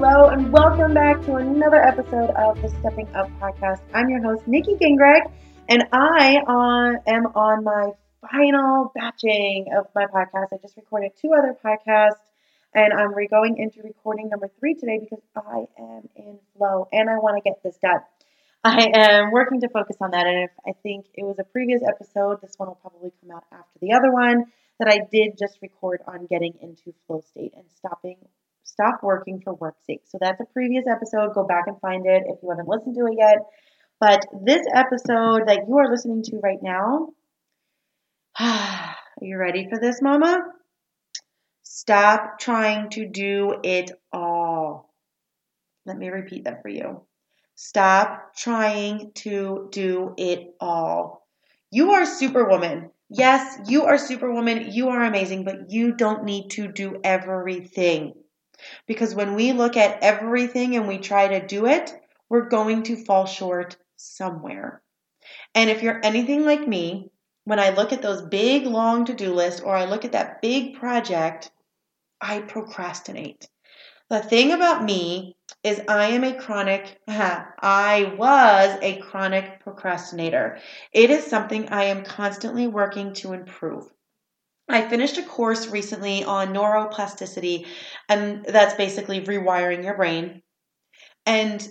Hello, and welcome back to another episode of the Stepping Up podcast. I'm your host, Nikki Gingrich, and I uh, am on my final batching of my podcast. I just recorded two other podcasts, and I'm re- going into recording number three today because I am in flow and I want to get this done. I am working to focus on that, and if I think it was a previous episode, this one will probably come out after the other one that I did just record on getting into flow state and stopping Stop working for work's sake. So that's a previous episode. Go back and find it if you haven't listened to it yet. But this episode that you are listening to right now, are you ready for this, Mama? Stop trying to do it all. Let me repeat that for you. Stop trying to do it all. You are superwoman. Yes, you are superwoman. You are amazing, but you don't need to do everything. Because when we look at everything and we try to do it, we're going to fall short somewhere. And if you're anything like me, when I look at those big long to do lists or I look at that big project, I procrastinate. The thing about me is I am a chronic, I was a chronic procrastinator. It is something I am constantly working to improve. I finished a course recently on neuroplasticity, and that's basically rewiring your brain. And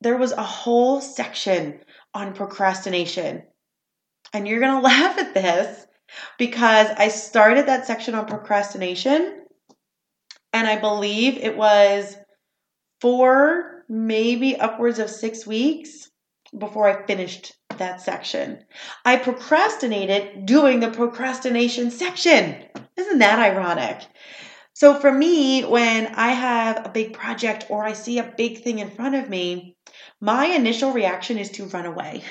there was a whole section on procrastination. And you're going to laugh at this because I started that section on procrastination, and I believe it was four, maybe upwards of six weeks before I finished that section. I procrastinated doing the procrastination section. Isn't that ironic? So, for me, when I have a big project or I see a big thing in front of me, my initial reaction is to run away.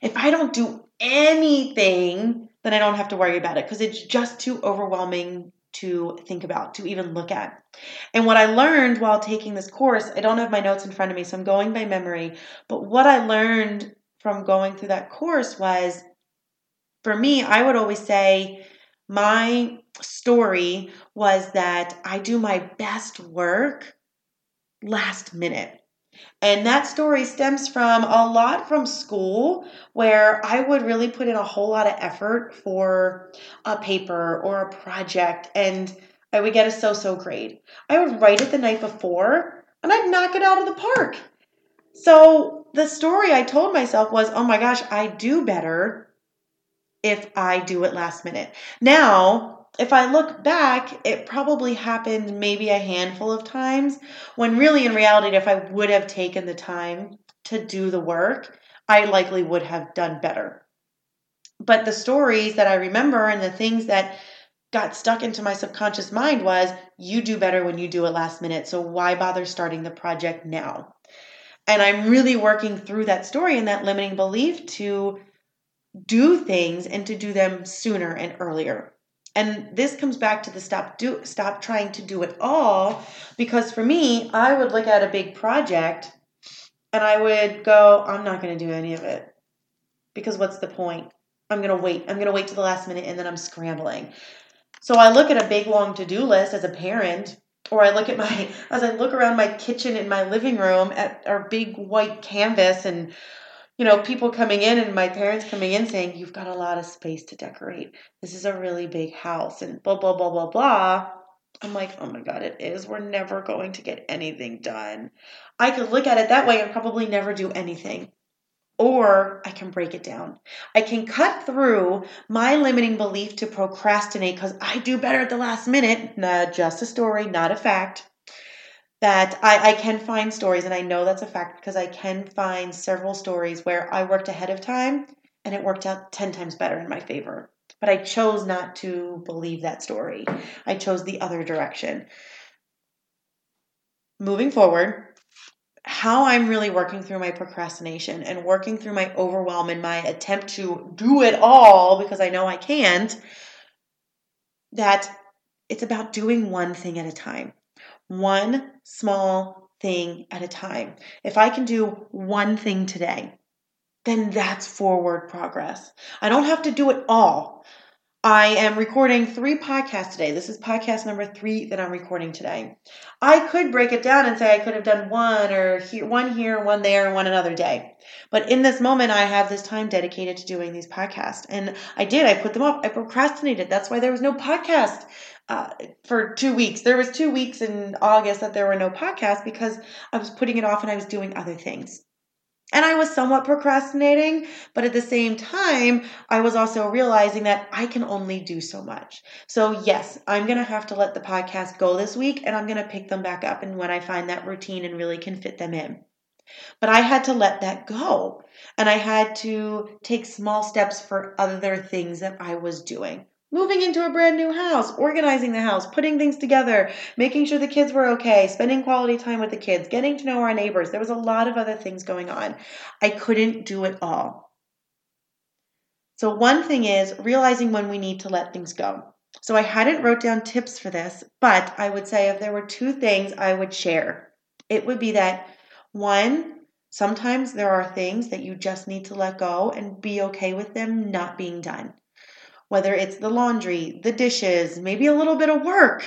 If I don't do anything, then I don't have to worry about it because it's just too overwhelming to think about, to even look at. And what I learned while taking this course, I don't have my notes in front of me, so I'm going by memory, but what I learned from going through that course was for me, I would always say my story was that I do my best work last minute. And that story stems from a lot from school where I would really put in a whole lot of effort for a paper or a project and I would get a so so grade. I would write it the night before and I'd knock it out of the park. So the story I told myself was, oh my gosh, I do better if I do it last minute. Now, if I look back, it probably happened maybe a handful of times when really in reality, if I would have taken the time to do the work, I likely would have done better. But the stories that I remember and the things that got stuck into my subconscious mind was you do better when you do it last minute. So why bother starting the project now? And I'm really working through that story and that limiting belief to do things and to do them sooner and earlier. And this comes back to the stop do stop trying to do it all because for me, I would look at a big project and I would go, I'm not going to do any of it. Because what's the point? I'm going to wait. I'm going to wait to the last minute and then I'm scrambling. So I look at a big long to-do list as a parent or I look at my as I look around my kitchen in my living room at our big white canvas and you know people coming in and my parents coming in saying you've got a lot of space to decorate. This is a really big house and blah blah blah blah blah. I'm like oh my god it is. We're never going to get anything done. I could look at it that way and probably never do anything or I can break it down. I can cut through my limiting belief to procrastinate because I do better at the last minute. Not just a story, not a fact. That I, I can find stories, and I know that's a fact because I can find several stories where I worked ahead of time and it worked out 10 times better in my favor. But I chose not to believe that story. I chose the other direction. Moving forward, how I'm really working through my procrastination and working through my overwhelm and my attempt to do it all because I know I can't, that it's about doing one thing at a time, one small thing at a time. If I can do one thing today, then that's forward progress. I don't have to do it all. I am recording three podcasts today. This is podcast number three that I'm recording today. I could break it down and say I could have done one or here, one here, one there, one another day. But in this moment, I have this time dedicated to doing these podcasts, and I did. I put them up. I procrastinated. That's why there was no podcast uh, for two weeks. There was two weeks in August that there were no podcasts because I was putting it off and I was doing other things. And I was somewhat procrastinating, but at the same time, I was also realizing that I can only do so much. So, yes, I'm going to have to let the podcast go this week and I'm going to pick them back up and when I find that routine and really can fit them in. But I had to let that go. And I had to take small steps for other things that I was doing moving into a brand new house, organizing the house, putting things together, making sure the kids were okay, spending quality time with the kids, getting to know our neighbors. There was a lot of other things going on. I couldn't do it all. So one thing is realizing when we need to let things go. So I hadn't wrote down tips for this, but I would say if there were two things I would share, it would be that one, sometimes there are things that you just need to let go and be okay with them not being done whether it's the laundry, the dishes, maybe a little bit of work.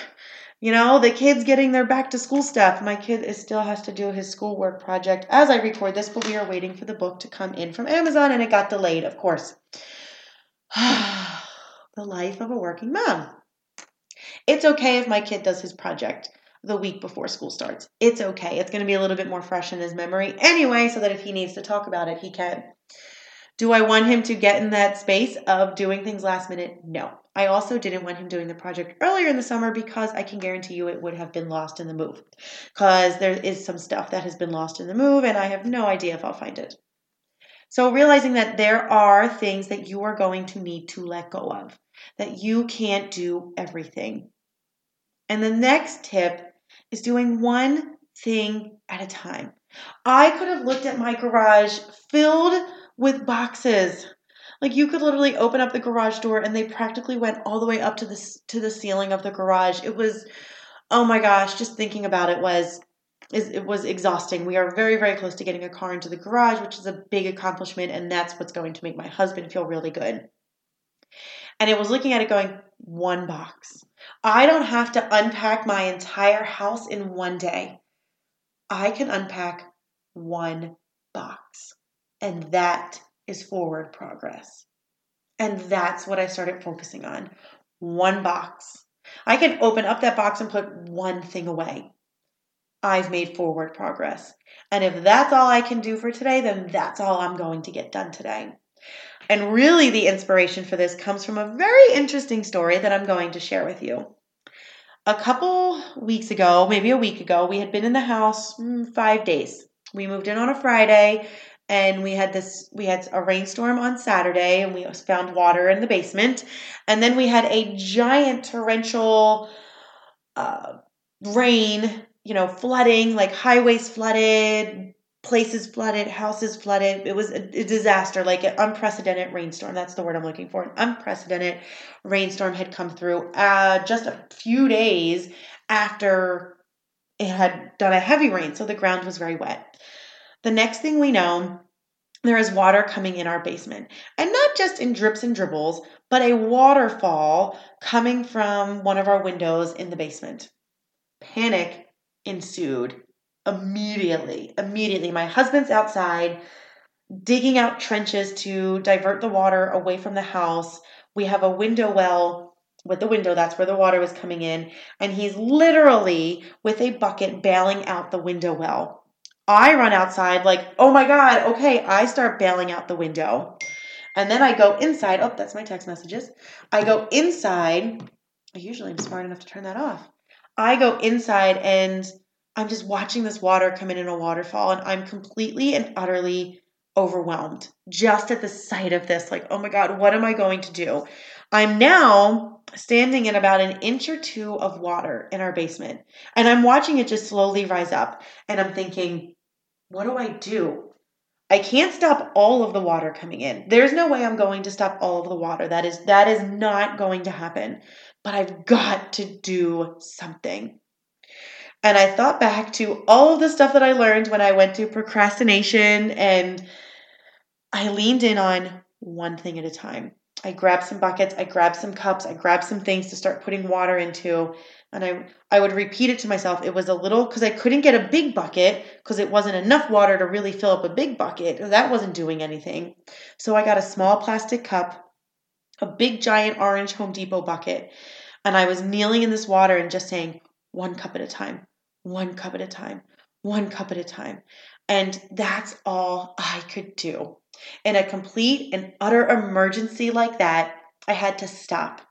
You know, the kids getting their back to school stuff. My kid is still has to do his schoolwork project as I record this, but we are waiting for the book to come in from Amazon and it got delayed, of course. the life of a working mom. It's okay if my kid does his project the week before school starts. It's okay. It's going to be a little bit more fresh in his memory anyway, so that if he needs to talk about it, he can. Do I want him to get in that space of doing things last minute? No. I also didn't want him doing the project earlier in the summer because I can guarantee you it would have been lost in the move. Because there is some stuff that has been lost in the move, and I have no idea if I'll find it. So, realizing that there are things that you are going to need to let go of, that you can't do everything. And the next tip is doing one thing at a time. I could have looked at my garage filled with boxes. Like you could literally open up the garage door and they practically went all the way up to the to the ceiling of the garage. It was oh my gosh, just thinking about it was is it was exhausting. We are very very close to getting a car into the garage, which is a big accomplishment and that's what's going to make my husband feel really good. And it was looking at it going one box. I don't have to unpack my entire house in one day. I can unpack one box. And that is forward progress. And that's what I started focusing on. One box. I can open up that box and put one thing away. I've made forward progress. And if that's all I can do for today, then that's all I'm going to get done today. And really, the inspiration for this comes from a very interesting story that I'm going to share with you. A couple weeks ago, maybe a week ago, we had been in the house mm, five days. We moved in on a Friday and we had this we had a rainstorm on saturday and we found water in the basement. And then we had a giant torrential uh, rain you know flooding like highways flooded places flooded houses flooded. It was a, a disaster like an unprecedented rainstorm. That's the word i'm looking for. An unprecedented rainstorm had come through uh, just a few days after it had done a heavy rain so the ground was very wet the next thing we know, there is water coming in our basement. And not just in drips and dribbles, but a waterfall coming from one of our windows in the basement. Panic ensued immediately. Immediately. My husband's outside digging out trenches to divert the water away from the house. We have a window well with the window, that's where the water was coming in. And he's literally with a bucket bailing out the window well I run outside, like, oh my God, okay, I start bailing out the window. And then I go inside. Oh, that's my text messages. I go inside. I usually am smart enough to turn that off. I go inside and I'm just watching this water come in in a waterfall, and I'm completely and utterly overwhelmed just at the sight of this. Like, oh my God, what am I going to do? I'm now standing in about an inch or two of water in our basement, and I'm watching it just slowly rise up. And I'm thinking, what do I do? I can't stop all of the water coming in. There's no way I'm going to stop all of the water. That is that is not going to happen. But I've got to do something. And I thought back to all of the stuff that I learned when I went to procrastination and I leaned in on one thing at a time. I grabbed some buckets, I grabbed some cups, I grabbed some things to start putting water into, and I I would repeat it to myself. It was a little cuz I couldn't get a big bucket cuz it wasn't enough water to really fill up a big bucket. That wasn't doing anything. So I got a small plastic cup, a big giant orange Home Depot bucket, and I was kneeling in this water and just saying one cup at a time, one cup at a time, one cup at a time. And that's all I could do. In a complete and utter emergency like that, I had to stop.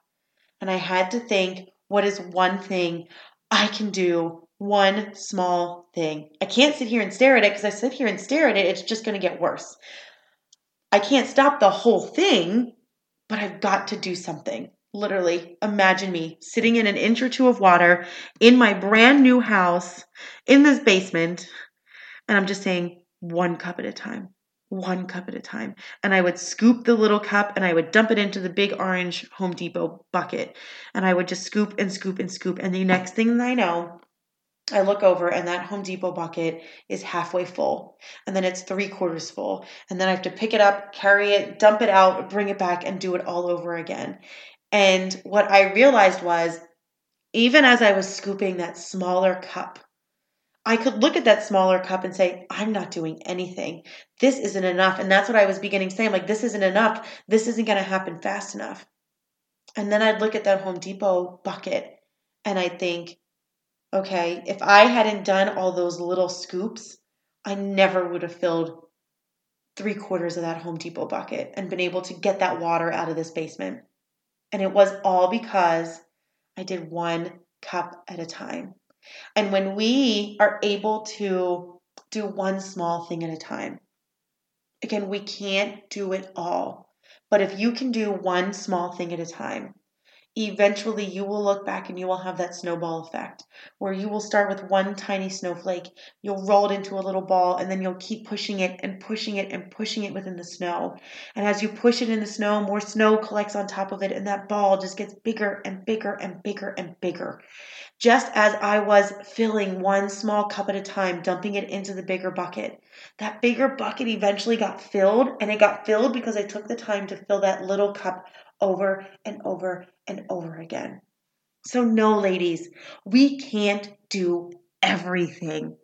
And I had to think what is one thing I can do? One small thing. I can't sit here and stare at it because I sit here and stare at it, it's just going to get worse. I can't stop the whole thing, but I've got to do something. Literally, imagine me sitting in an inch or two of water in my brand new house in this basement, and I'm just saying one cup at a time one cup at a time. And I would scoop the little cup and I would dump it into the big orange Home Depot bucket. And I would just scoop and scoop and scoop. And the next thing I know, I look over and that Home Depot bucket is halfway full. And then it's three quarters full. And then I have to pick it up, carry it, dump it out, bring it back, and do it all over again. And what I realized was, even as I was scooping that smaller cup, I could look at that smaller cup and say, I'm not doing anything. This isn't enough. And that's what I was beginning saying. Like, this isn't enough. This isn't going to happen fast enough. And then I'd look at that Home Depot bucket and I'd think, okay, if I hadn't done all those little scoops, I never would have filled three quarters of that Home Depot bucket and been able to get that water out of this basement. And it was all because I did one cup at a time. And when we are able to do one small thing at a time, again, we can't do it all. But if you can do one small thing at a time, eventually you will look back and you will have that snowball effect where you will start with one tiny snowflake, you'll roll it into a little ball, and then you'll keep pushing it and pushing it and pushing it within the snow. And as you push it in the snow, more snow collects on top of it, and that ball just gets bigger and bigger and bigger and bigger just as I was filling one small cup at a time, dumping it into the bigger bucket. That bigger bucket eventually got filled, and it got filled because I took the time to fill that little cup over and over and over again. So, no, ladies, we can't do everything,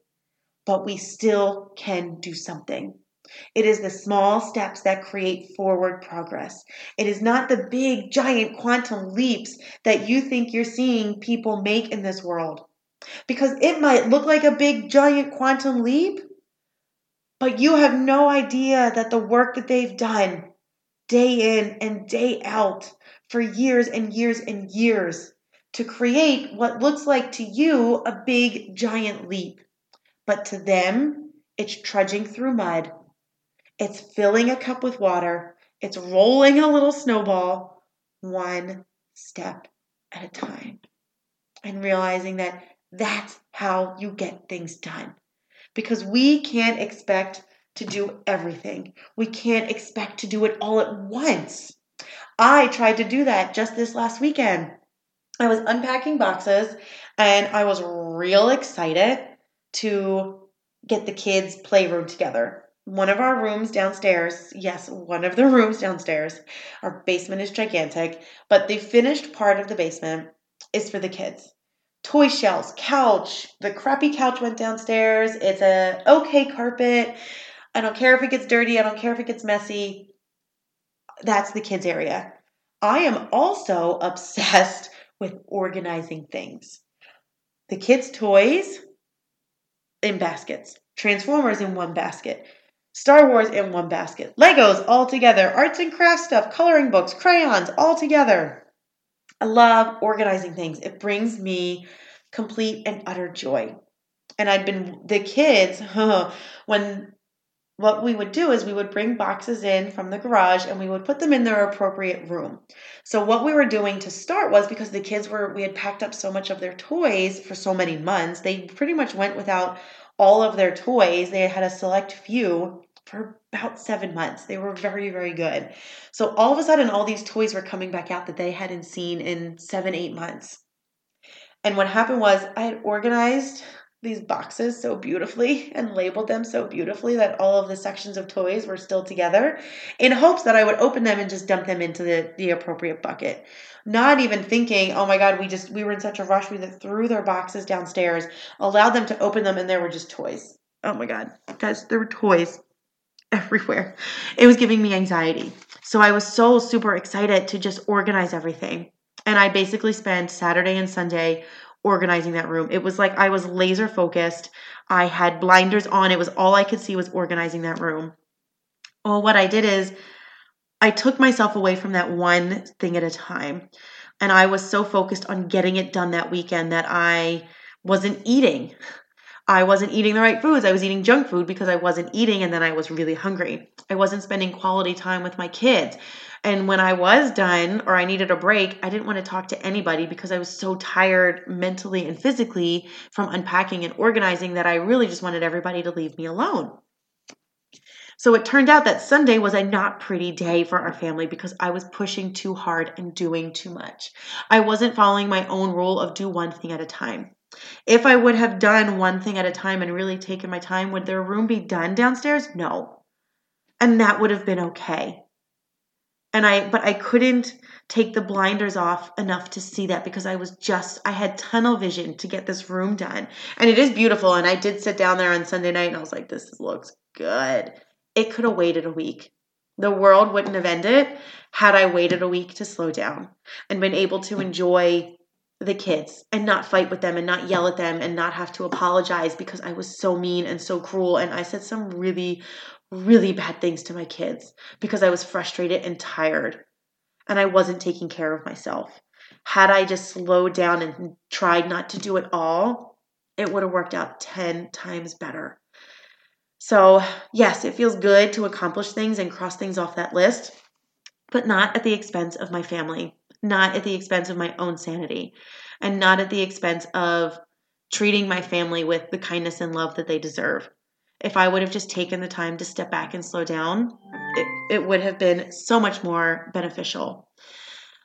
but we still can do something. It is the small steps that create forward progress. It is not the big, giant quantum leaps that you think you're seeing people make in this world. Because it might look like a big, giant quantum leap, but you have no idea that the work that they've done day in and day out for years and years and years to create what looks like to you a big, giant leap. But to them, it's trudging through mud it's filling a cup with water. It's rolling a little snowball one step at a time. And realizing that that's how you get things done. Because we can't expect to do everything, we can't expect to do it all at once. I tried to do that just this last weekend. I was unpacking boxes and I was real excited to get the kids' playroom together one of our rooms downstairs, yes, one of the rooms downstairs, our basement is gigantic, but the finished part of the basement is for the kids. Toy shelves, couch, the crappy couch went downstairs. It's a okay carpet. I don't care if it gets dirty, I don't care if it gets messy. That's the kids area. I am also obsessed with organizing things. The kids' toys in baskets Transformers in one basket. Star Wars in one basket. Legos all together. Arts and crafts stuff, coloring books, crayons all together. I love organizing things. It brings me complete and utter joy. And I'd been, the kids, when what we would do is we would bring boxes in from the garage and we would put them in their appropriate room. So what we were doing to start was because the kids were we had packed up so much of their toys for so many months, they pretty much went without all of their toys. They had a select few for about 7 months. They were very very good. So all of a sudden all these toys were coming back out that they hadn't seen in 7 8 months. And what happened was I had organized these boxes so beautifully and labeled them so beautifully that all of the sections of toys were still together in hopes that I would open them and just dump them into the, the appropriate bucket. Not even thinking, oh my God, we just, we were in such a rush. We threw their boxes downstairs, allowed them to open them, and there were just toys. Oh my God, guys, there were toys everywhere. It was giving me anxiety. So I was so super excited to just organize everything. And I basically spent Saturday and Sunday organizing that room. It was like I was laser focused. I had blinders on. It was all I could see was organizing that room. Well, what I did is I took myself away from that one thing at a time. And I was so focused on getting it done that weekend that I wasn't eating. I wasn't eating the right foods. I was eating junk food because I wasn't eating and then I was really hungry. I wasn't spending quality time with my kids. And when I was done or I needed a break, I didn't want to talk to anybody because I was so tired mentally and physically from unpacking and organizing that I really just wanted everybody to leave me alone. So it turned out that Sunday was a not pretty day for our family because I was pushing too hard and doing too much. I wasn't following my own rule of do one thing at a time. If I would have done one thing at a time and really taken my time, would their room be done downstairs? No. And that would have been okay and I but I couldn't take the blinders off enough to see that because I was just I had tunnel vision to get this room done. And it is beautiful and I did sit down there on Sunday night and I was like this looks good. It could have waited a week. The world wouldn't have ended had I waited a week to slow down and been able to enjoy the kids and not fight with them and not yell at them and not have to apologize because I was so mean and so cruel and I said some really really bad things to my kids because I was frustrated and tired and I wasn't taking care of myself. Had I just slowed down and tried not to do it all, it would have worked out 10 times better. So, yes, it feels good to accomplish things and cross things off that list, but not at the expense of my family, not at the expense of my own sanity, and not at the expense of treating my family with the kindness and love that they deserve if I would have just taken the time to step back and slow down, it, it would have been so much more beneficial.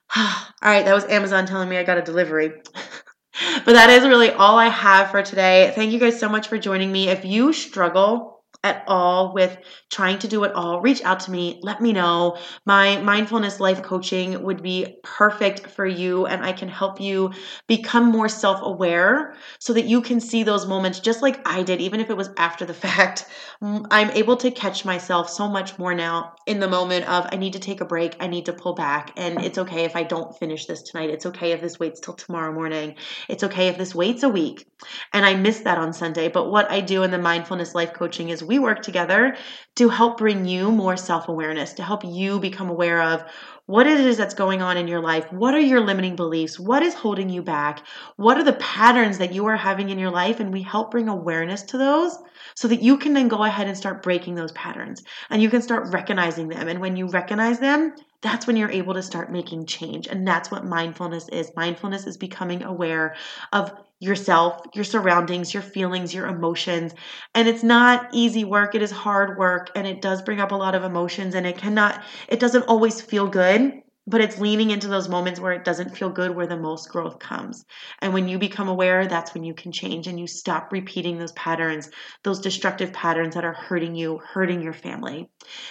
all right, that was Amazon telling me I got a delivery. but that is really all I have for today. Thank you guys so much for joining me. If you struggle at all with trying to do it all, reach out to me. Let me know. My mindfulness life coaching would be perfect for you, and I can help you become more self aware so that you can see those moments just like I did, even if it was after the fact. Mm, I'm able to catch myself so much more now in the moment of I need to take a break, I need to pull back, and it's okay if I don't finish this tonight. It's okay if this waits till tomorrow morning. It's okay if this waits a week. And I miss that on Sunday. But what I do in the mindfulness life coaching is we work together to help bring you more self awareness, to help you become aware of what it is that's going on in your life. What are your limiting beliefs? What is holding you back? What are the patterns that you are having in your life? And we help bring awareness to those so that you can then go ahead and start breaking those patterns and you can start recognizing them. And when you recognize them, that's when you're able to start making change. And that's what mindfulness is. Mindfulness is becoming aware of yourself, your surroundings, your feelings, your emotions. And it's not easy work. It is hard work and it does bring up a lot of emotions and it cannot, it doesn't always feel good but it's leaning into those moments where it doesn't feel good where the most growth comes. And when you become aware, that's when you can change and you stop repeating those patterns, those destructive patterns that are hurting you, hurting your family.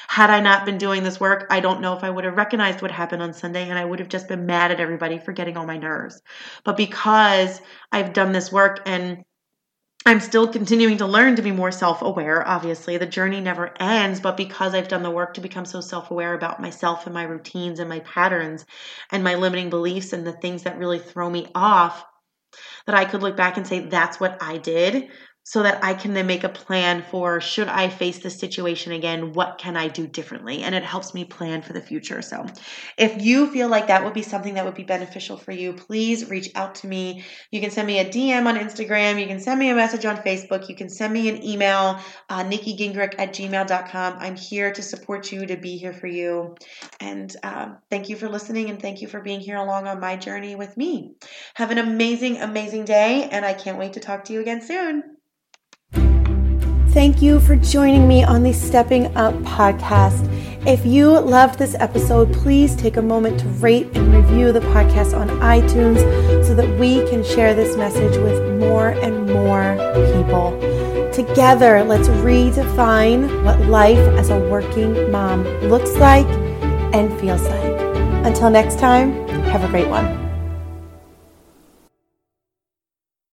Had I not been doing this work, I don't know if I would have recognized what happened on Sunday and I would have just been mad at everybody for getting on my nerves. But because I've done this work and I'm still continuing to learn to be more self aware. Obviously, the journey never ends, but because I've done the work to become so self aware about myself and my routines and my patterns and my limiting beliefs and the things that really throw me off, that I could look back and say, that's what I did. So that I can then make a plan for should I face this situation again, what can I do differently? And it helps me plan for the future. So if you feel like that would be something that would be beneficial for you, please reach out to me. You can send me a DM on Instagram. You can send me a message on Facebook. You can send me an email, uh, nikkigingrich at gmail.com. I'm here to support you, to be here for you. And um, thank you for listening and thank you for being here along on my journey with me. Have an amazing, amazing day. And I can't wait to talk to you again soon. Thank you for joining me on the Stepping Up podcast. If you loved this episode, please take a moment to rate and review the podcast on iTunes so that we can share this message with more and more people. Together, let's redefine what life as a working mom looks like and feels like. Until next time, have a great one.